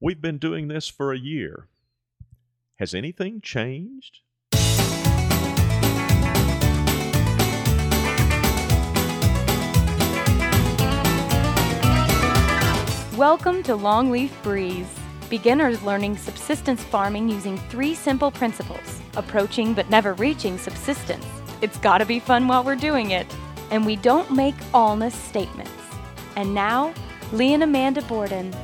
We've been doing this for a year. Has anything changed? Welcome to Longleaf Breeze. Beginners learning subsistence farming using three simple principles approaching but never reaching subsistence. It's gotta be fun while we're doing it. And we don't make allness statements. And now, Lee and Amanda Borden.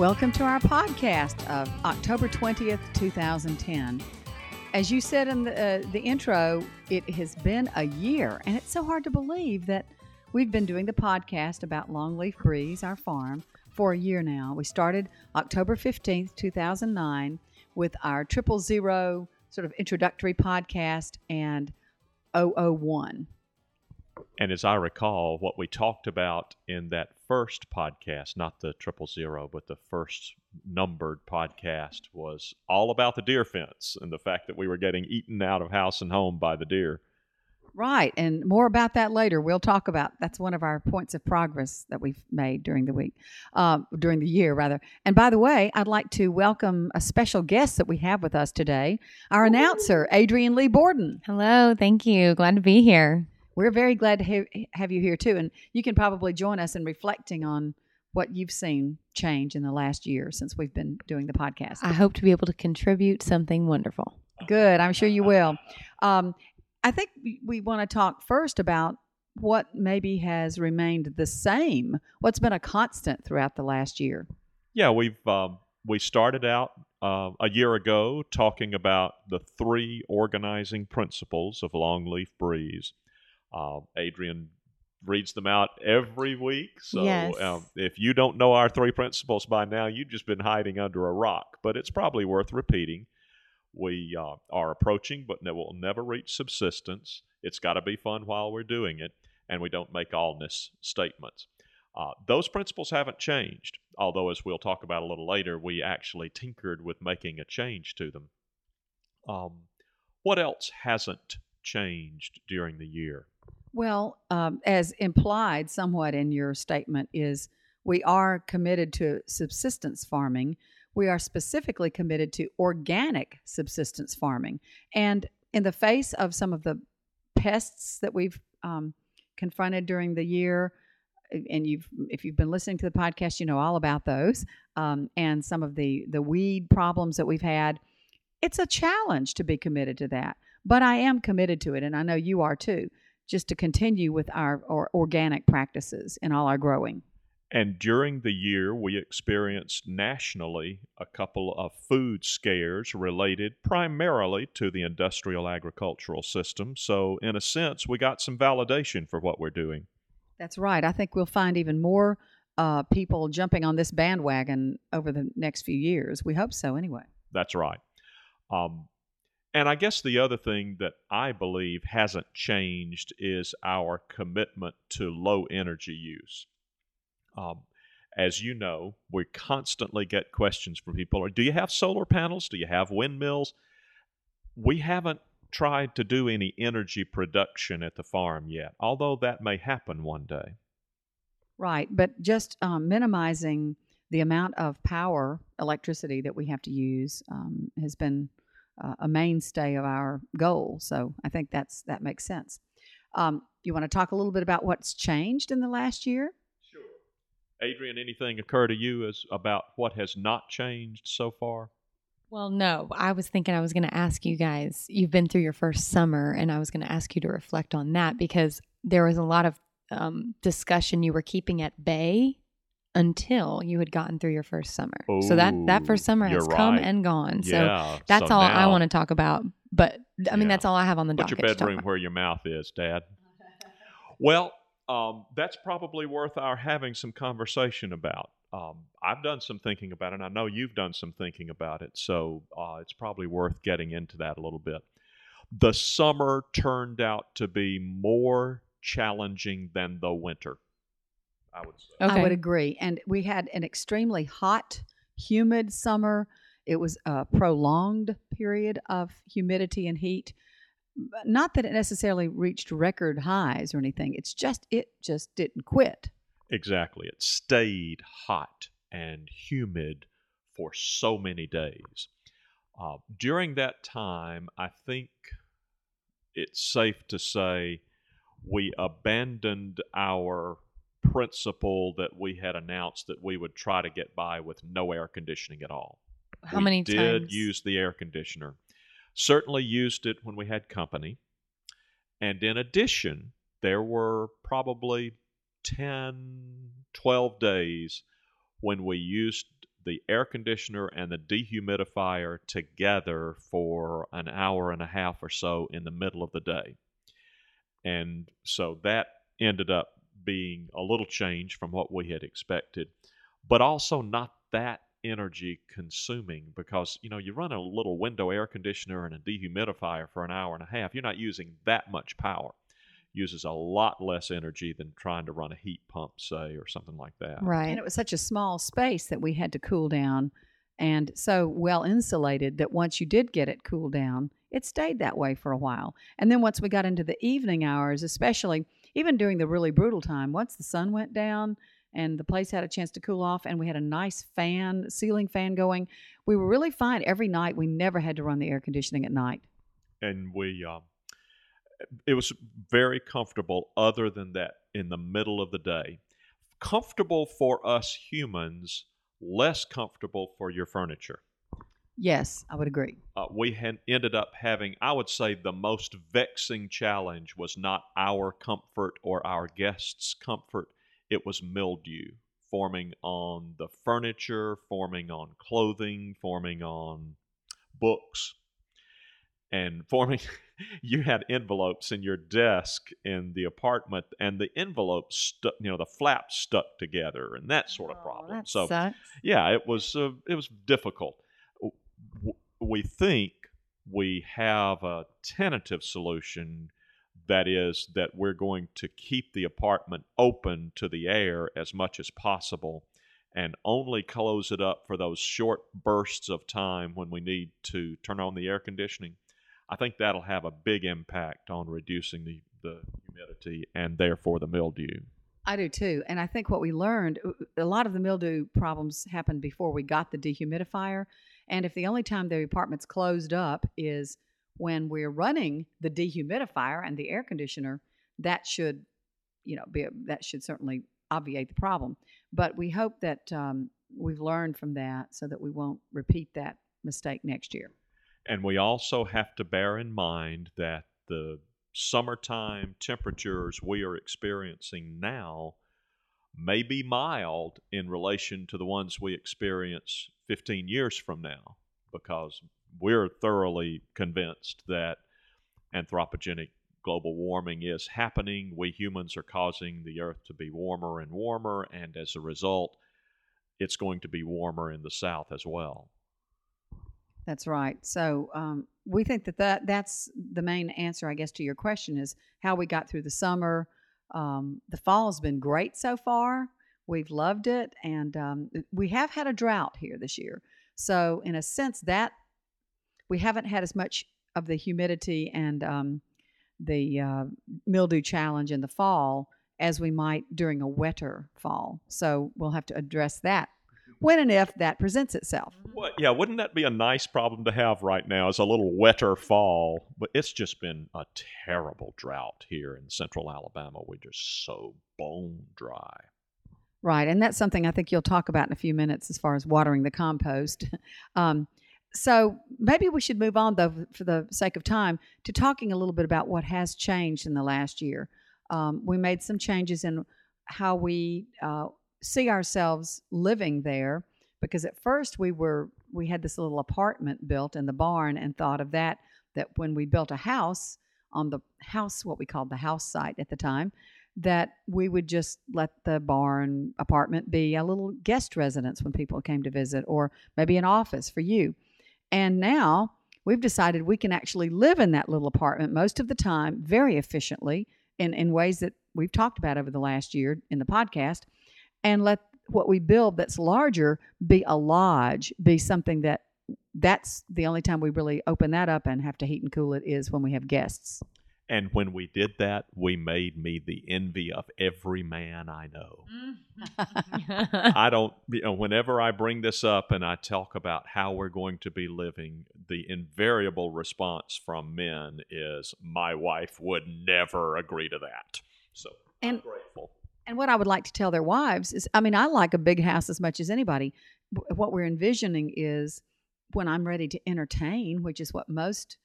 Welcome to our podcast of October 20th, 2010. As you said in the, uh, the intro, it has been a year, and it's so hard to believe that we've been doing the podcast about Longleaf Breeze, our farm, for a year now. We started October 15th, 2009, with our triple zero sort of introductory podcast and 001. And as I recall, what we talked about in that first podcast, not the triple zero, but the first numbered podcast, was all about the deer fence and the fact that we were getting eaten out of house and home by the deer. Right, and more about that later. We'll talk about that's one of our points of progress that we've made during the week, uh, during the year rather. And by the way, I'd like to welcome a special guest that we have with us today, our announcer, Adrian Lee Borden. Hello, thank you. Glad to be here. We're very glad to ha- have you here too, and you can probably join us in reflecting on what you've seen change in the last year since we've been doing the podcast. I hope to be able to contribute something wonderful. Good, I'm sure you will. Um, I think we, we want to talk first about what maybe has remained the same. What's been a constant throughout the last year? Yeah, we've um, we started out uh, a year ago talking about the three organizing principles of Longleaf Breeze. Uh, Adrienne reads them out every week. So Yes. um, if you don't know our three principles by now, you've just been hiding under a rock. But it's probably worth repeating. We uh, are approaching, but ne- will never reach subsistence. It's got to be fun while we're doing it, and we don't make allness statements. Uh, those principles haven't changed, although, as we'll talk about a little later, we actually tinkered with making a change to them. Um, what else hasn't changed during the year? Well, um, as implied somewhat in your statement, is we are committed to subsistence farming. We are specifically committed to organic subsistence farming. And in the face of some of the pests that we've um, confronted during the year, and you've if you've been listening to the podcast, you know all about those, um, and some of the the weed problems that we've had. It's a challenge to be committed to that, but I am committed to it, and I know you are too just to continue with our, or organic practices in all our growing. And during the year, we experienced nationally a couple of food scares related primarily to the industrial agricultural system. So, in a sense, we got some validation for what we're doing. That's right. I think we'll find even more uh, people jumping on this bandwagon over the next few years. We hope so, anyway. That's right. Um, and I guess the other thing that I believe hasn't changed is our commitment to low energy use. Um, as you know, we constantly get questions from people Do you have solar panels? Do you have windmills? We haven't tried to do any energy production at the farm yet, although that may happen one day. Right. But just um, minimizing the amount of power, electricity that we have to use um, has been uh, a mainstay of our goal. So I think that's that makes sense. Um, you want to talk a little bit about what's changed in the last year? Sure. Adrian, anything occur to you as about what has not changed so far? Well, no, I was thinking I was going to ask you guys. You've been through your first summer, and I was going to ask you to reflect on that because there was a lot of um, discussion you were keeping at bay until you had gotten through your first summer. so that that first summer has you're come and gone. So yeah, that's so all I want to talk about. But I mean, Yeah. that's all I have on the Put your docket. talk bedroom where your mouth is, Dad. Well, um, that's probably worth our having some conversation about. Um, I've done some thinking about it, and I know you've done some thinking about it, so uh, it's probably worth getting into that a little bit. The summer turned out to be more challenging than the winter, I would say. Okay. I would agree. And we had an extremely hot, humid summer. It was a prolonged period of humidity and heat. Not that it necessarily reached record highs or anything. It's just it just didn't quit. Exactly. It stayed hot and humid for so many days. Uh, during that time, I think it's safe to say we abandoned our principle that we had announced that we would try to get by with no air conditioning at all. How we many did times? use the air conditioner. Certainly used it when we had company. And in addition, there were probably 10, 12 days when we used the air conditioner and the dehumidifier together for an hour and a half or so in the middle of the day. And so that ended up being a little change from what we had expected, but also not that energy consuming because you know you run a little window air conditioner and a dehumidifier for an hour and a half you're not using that much power uses a lot less energy than trying to run a heat pump say or something like that Right. And it was such a small space that we had to cool down and so well insulated that once you did get it cooled down, it stayed that way for a while. And then once we got into the evening hours, especially even during the really brutal time, once the sun went down and the place had a chance to cool off and we had a nice fan, ceiling fan going, we were really fine every night. We never had to run the air conditioning at night. and we um, it was very comfortable other than that in the middle of the day comfortable for us humans less comfortable for your furniture Yes, I would agree. uh, we had ended up having i would say the most vexing challenge was not our comfort or our guests comfort it was mildew forming on the furniture forming on clothing forming on books and forming you had envelopes in your desk in the apartment and the envelopes stuck you know the flaps stuck together and that sort of Oh, problem that so sucks. yeah, it was uh, it was difficult. We think we have a tentative solution that is that we're going to keep the apartment open to the air as much as possible and only close it up for those short bursts of time when we need to turn on the air conditioning. I think that'll have a big impact on reducing the, the humidity and therefore the mildew. I do too. And I think what we learned a lot of the mildew problems happened before we got the dehumidifier. And if the only time the apartment's closed up is when we're running the dehumidifier and the air conditioner, that should, you know, be that should certainly obviate the problem. But we hope that um, we've learned from that so that we won't repeat that mistake next year. And we also have to bear in mind that the summertime temperatures we are experiencing now may be mild in relation to the ones we experience 15 years from now because we're thoroughly convinced that anthropogenic global warming is happening. We humans are causing the earth to be warmer and warmer, and as a result, it's going to be warmer in the south as well. That's right. So um, we think that, that that's the main answer, I guess, to your question is how we got through the summer. Um, the fall's been great so far. We've loved it, and um, we have had a drought here this year. So, in a sense, that we haven't had as much of the humidity and um, the uh, mildew challenge in the fall as we might during a wetter fall. So, we'll have to address that when and if that presents itself. What? Yeah, wouldn't that be a nice problem to have right now? Is a little wetter fall, but it's just been a terrible drought here in central Alabama. We're just so bone dry. Right, and that's something I think you'll talk about in a few minutes as far as watering the compost. um, so maybe we should move on, though, for the sake of time, to talking a little bit about what has changed in the last year. Um, we made some changes in how we uh, see ourselves living there, because at first we were we had this little apartment built in the barn and thought of that that when we built a house on the house, what we called the house site at the time, that we would just let the barn apartment be a little guest residence when people came to visit, or maybe an office for you. And now we've decided we can actually live in that little apartment most of the time very efficiently in, in ways that we've talked about over the last year in the podcast, and let what we build that's larger be a lodge, be something that that's the only time we really open that up and have to heat and cool it is when we have guests. And when we did that, we made me the envy of every man I know. Mm. I don't, you know, whenever I bring this up and I talk about how we're going to be living, the invariable response from men is, my wife would never agree to that. So I'm And- grateful. And what I would like to tell their wives is, I mean, I like a big house as much as anybody. What we're envisioning is when I'm ready to entertain, which is what most,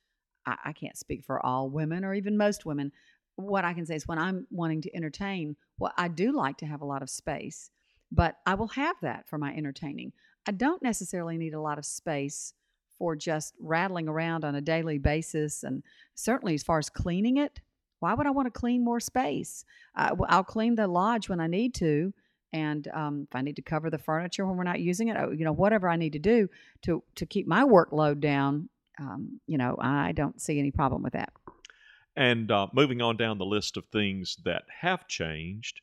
I, I can't speak for all women or even most women. What I can say is when I'm wanting to entertain, well, I do like to have a lot of space, but I will have that for my entertaining. I don't necessarily need a lot of space for just rattling around on a daily basis. And certainly as far as cleaning it, why would I want to clean more space? I, will clean the lodge when I need to, and um, if I need to cover the furniture when we're not using it, oh, you know, whatever I need to do to to keep my workload down, um, you know, I don't see any problem with that. And uh, moving on down the list of things that have changed,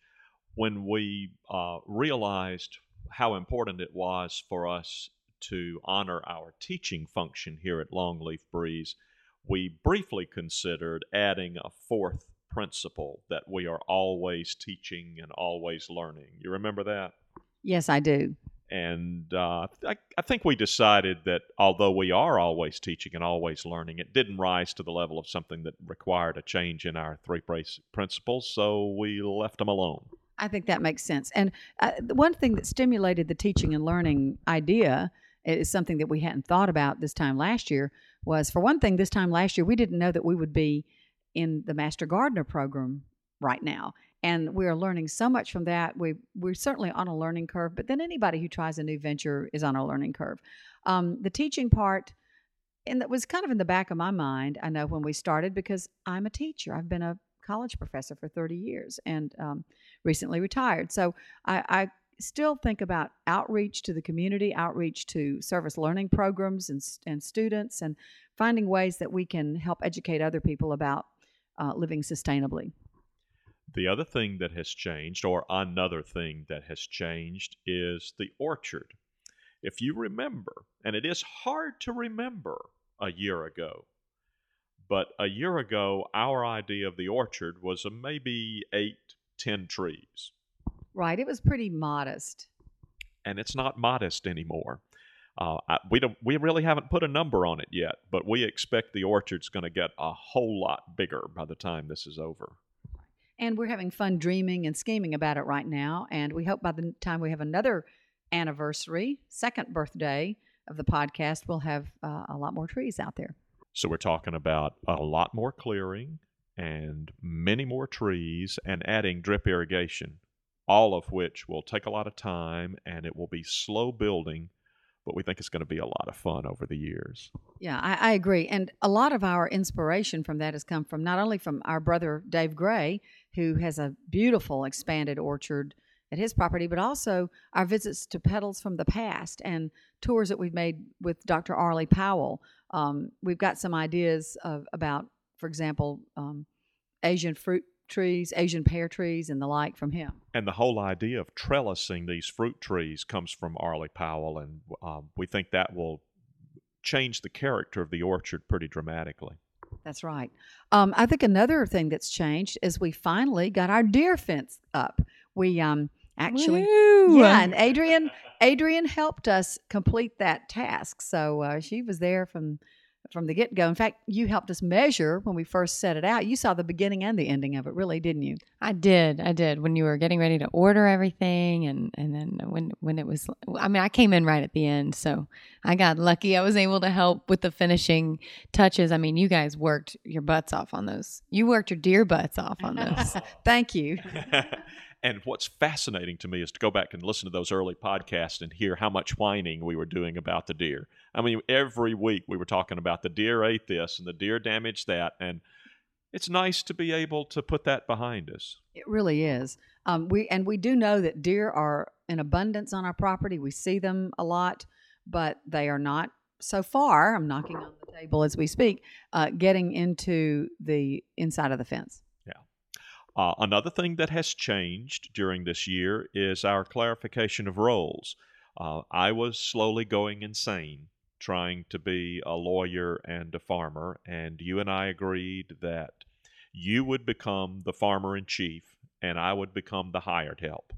when we uh, realized how important it was for us to honor our teaching function here at Longleaf Breeze, we briefly considered adding a fourth principle that we are always teaching and always learning. You remember that? Yes, I do. And uh, I, I think we decided that although we are always teaching and always learning, it didn't rise to the level of something that required a change in our three principles, so we left them alone. I think that makes sense. And uh, the one thing that stimulated the teaching and learning idea is something that we hadn't thought about this time last year. Was for one thing, this time last year we didn't know that we would be in the Master Gardener program right now, and we are learning so much from that. We we're certainly on a learning curve, but then anybody who tries a new venture is on a learning curve. Um, the teaching part. And that was kind of in the back of my mind. I know when we started because I'm a teacher. I've been a college professor for 30 years and um, recently retired. So I, I still think about outreach to the community, outreach to service learning programs and, and students, and finding ways that we can help educate other people about uh, living sustainably. The other thing that has changed, or another thing that has changed, is the orchard. If you remember, and it is hard to remember a year ago, but a year ago, our idea of the orchard was maybe eight, ten trees. Right. It was pretty modest. and it's not modest anymore. Uh, I, we don't. We really haven't put a number on it yet, but we expect the orchard's going to get a whole lot bigger by the time this is over. And we're having fun dreaming and scheming about it right now. And we hope by the time we have another anniversary, second birthday of the podcast, we'll have uh, a lot more trees out there. So we're talking about a lot more clearing and many more trees and adding drip irrigation, all of which will take a lot of time and it will be slow building, but we think it's going to be a lot of fun over the years. Yeah, I, I agree. And a lot of our inspiration from that has come from not only from our brother Dave Gray, who has a beautiful expanded orchard at his property, but also our visits to Petals from the Past and tours that we've made with Dr. Arlie Powell. Um, we've got some ideas of, about, for example, um, Asian fruit trees, Asian pear trees, and the like from him. And the whole idea of trellising these fruit trees comes from Arlie Powell, and um, we think that will change the character of the orchard pretty dramatically. That's right. Um, I think another thing that's changed is we finally got our deer fence up. We um, actually, Woo! yeah, and Adrian Adrian helped us complete that task. So uh, she was there from from the get go. In fact, you helped us measure when we first set it out. You saw the beginning and the ending of it, really, didn't you? I did. I did. When you were getting ready to order everything and and then when when it was I mean, I came in right at the end, so I got lucky. I was able to help with the finishing touches. I mean, you guys worked your butts off on those. You worked your deer butts off on those. Thank you. and what's fascinating to me is to go back and listen to those early podcasts and hear how much whining we were doing about the deer. I mean, every week we were talking about the deer ate this and the deer damaged that, and it's nice to be able to put that behind us. It really is. Um, we and we do know that deer are in abundance on our property. We see them a lot, but they are not so far. I'm knocking on the table as we speak, uh, getting into the inside of the fence. Uh, another thing that has changed during this year is our clarification of roles. Uh, I was slowly going insane trying to be a lawyer and a farmer, and you and I agreed that you would become the farmer in chief and I would become the hired help.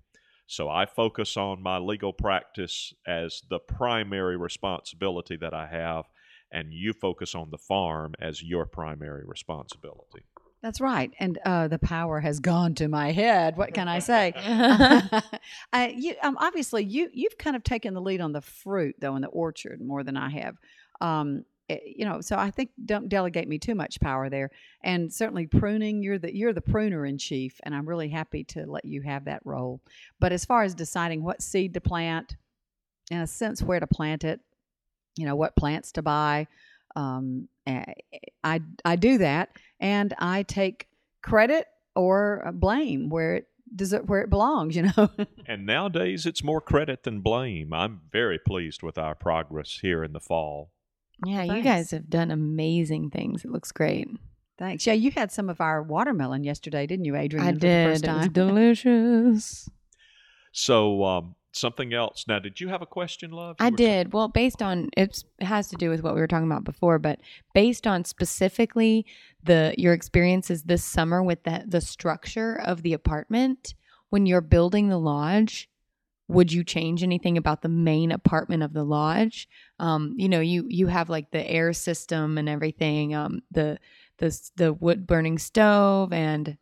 So I focus on my legal practice as the primary responsibility that I have, and you focus on the farm as your primary responsibility. That's right, and uh, the power has gone to my head. What can I say? I, you, um, obviously, you you've kind of taken the lead on the fruit, though, in the orchard more than I have. Um, eh, you know, so I think don't delegate me too much power there. And certainly pruning, you're the you're the pruner in chief, and I'm really happy to let you have that role. But as far as deciding what seed to plant, in a sense, where to plant it, you know, what plants to buy, um, eh, I I do that, and I take credit or uh, blame where it does it where it belongs. You know. and nowadays, it's more credit than blame. I'm very pleased with our progress here in the fall. Yeah, you guys have done amazing things. It looks great. Thanks. Yeah, you had some of our watermelon yesterday, didn't you, Adrian? I for the did. first It was? Delicious. So, um, something else. Now, did you have a question, love? You I did. Well, based on it's, it has to do with what we were talking about before, but based on specifically the your experiences this summer with the the structure of the apartment when you're building the lodge, would you change anything about the main apartment of the lodge? Um, you know, you you have like the air system and everything, um, the the the wood burning stove and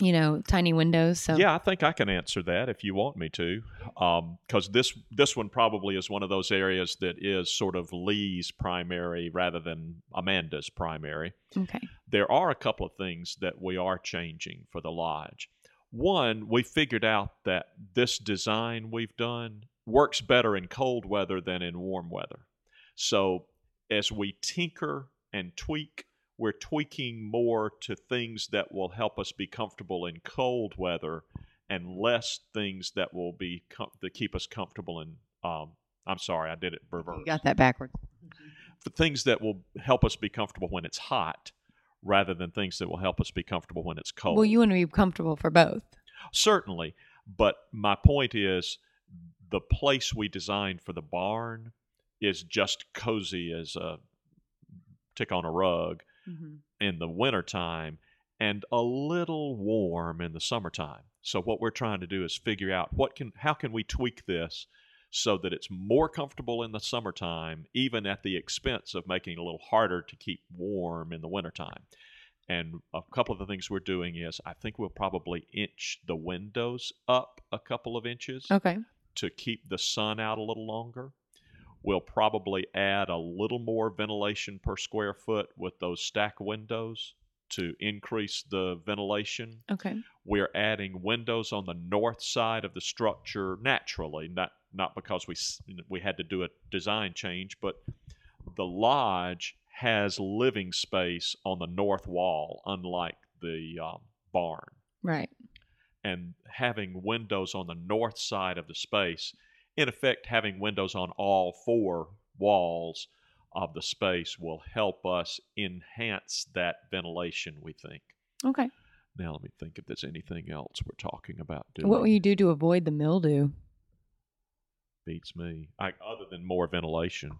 you know tiny windows. So Yeah, I think I can answer that if you want me to, um, because this this one probably is one of those areas that is sort of Lee's primary rather than Amanda's primary. okay, There are a couple of things that we are changing for the lodge. One, we figured out that this design we've done works better in cold weather than in warm weather. So as we tinker and tweak, we're tweaking more to things that will help us be comfortable in cold weather and less things that will be com- that keep us comfortable in um, I'm sorry, I did it reverse You got that backwards. for things that will help us be comfortable when it's hot rather than things that will help us be comfortable when it's cold. well, you want to be comfortable for both. Certainly. But my point is the place we designed for the barn is just cozy as a tick on a rug Mm-hmm. in the wintertime and a little warm in the summertime. So what we're trying to do is figure out what can how can we tweak this so that it's more comfortable in the summertime even at the expense of making it a little harder to keep warm in the wintertime. And a couple of the things we're doing is I think we'll probably inch the windows up a couple of inches Okay. to keep the sun out a little longer. We'll probably add a little more ventilation per square foot with those stack windows to increase the ventilation. Okay. We're adding windows on the north side of the structure naturally, not not because we we had to do a design change, but the lodge has living space on the north wall, unlike the um, barn Right. and having windows on the north side of the space, in effect, having windows on all four walls of the space will help us enhance that ventilation, we think. Okay. Now, let me think if there's anything else we're talking about doing. What will you do to avoid the mildew? Beats me. I, other than more ventilation.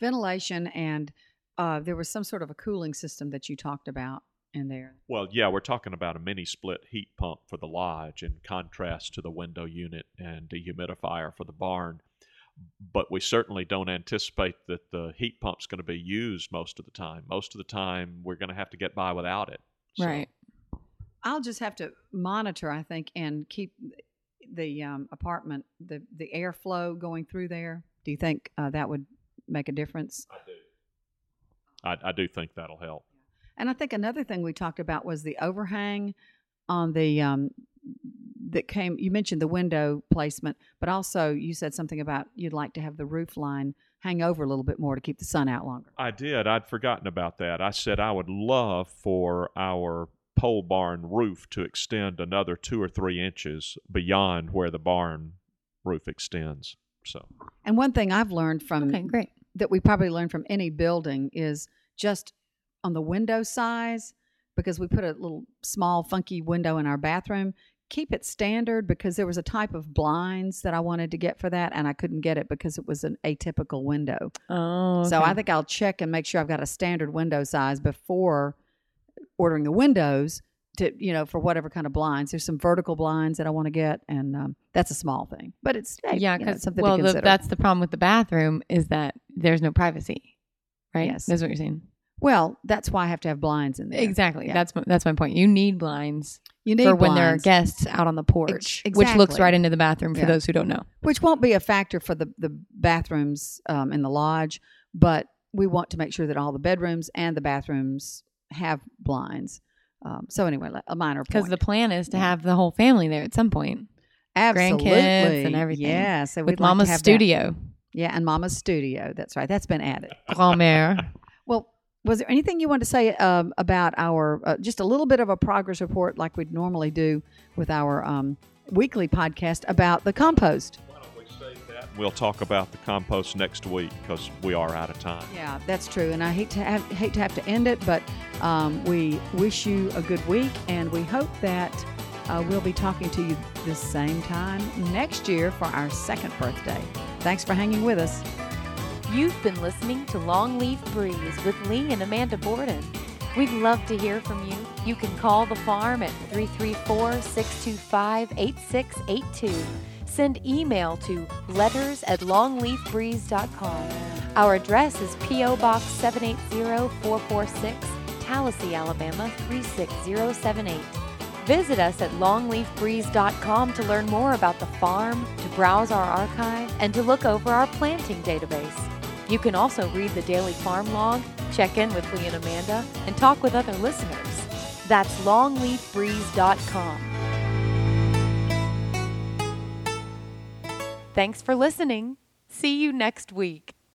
Ventilation and uh, there was some sort of a cooling system that you talked about in there. Well, yeah, we're talking about a mini split heat pump for the lodge in contrast to the window unit and dehumidifier for the barn. But we certainly don't anticipate that the heat pump's going to be used most of the time. Most of the time, we're going to have to get by without it. So, Right. I'll just have to monitor, I think, and keep the um, apartment the the airflow going through there. Do you think uh, that would make a difference? I do. I, I do think that'll help. And I think another thing we talked about was the overhang on the um, that came. You mentioned the window placement, but also you said something about you'd like to have the roof line hang over a little bit more to keep the sun out longer. I did. I'd forgotten about that. I said I would love for our pole barn roof to extend another two or three inches beyond where the barn roof extends. So And one thing I've learned from Okay, great. that we probably learn from any building is just on the window size because we put a little small funky window in our bathroom keep it standard because there was a type of blinds that I wanted to get for that and I couldn't get it because it was an atypical window. Oh, So. I think I'll check and make sure I've got a standard window size before ordering the windows to you know for whatever kind of blinds. There's some vertical blinds that I want to get, and um, that's a small thing, but it's hey, yeah, you know, something well, the, that's the problem with the bathroom is that there's no privacy, right? Yes. that's what you're saying. Well, that's why I have to have blinds in there. Exactly. Yeah. That's my, that's my point. You need blinds You need for when there are guests out on the porch, Ex- which looks right into the bathroom. For Yeah. those who don't know, which won't be a factor for the the bathrooms um, in the lodge, but we want to make sure that all the bedrooms and the bathrooms have blinds. Um, so anyway, a minor because the plan is to Yeah. have the whole family there at some point Absolutely. grandkids and everything. Yeah, so with we'd like to Mama's have that. studio. Yeah, and Mama's studio. That's right. That's been added. Grand-mère. Well, was there anything you wanted to say um, about our uh, just a little bit of a progress report, like we'd normally do with our um, weekly podcast about the compost? we will talk about the compost next week because we are out of time. Yeah, that's true. And I hate to have, hate to have to end it, but um, we wish you a good week, and we hope that uh, we'll be talking to you the same time next year for our second birthday. Thanks for hanging with us. You've been listening to Longleaf Breeze with Lee and Amanda Borden. We'd love to hear from you. You can call the farm at 334 625 8682. Send email to letters at longleafbreeze.com. Our address is P.O. Box 780446, Tallassee, Alabama 36078. Visit us at longleafbreeze.com to learn more about the farm, to browse our archive, and to look over our planting database. You can also read the daily farm log, check in with Lee and Amanda, and talk with other listeners. That's longleafbreeze.com. Thanks for listening. See you next week.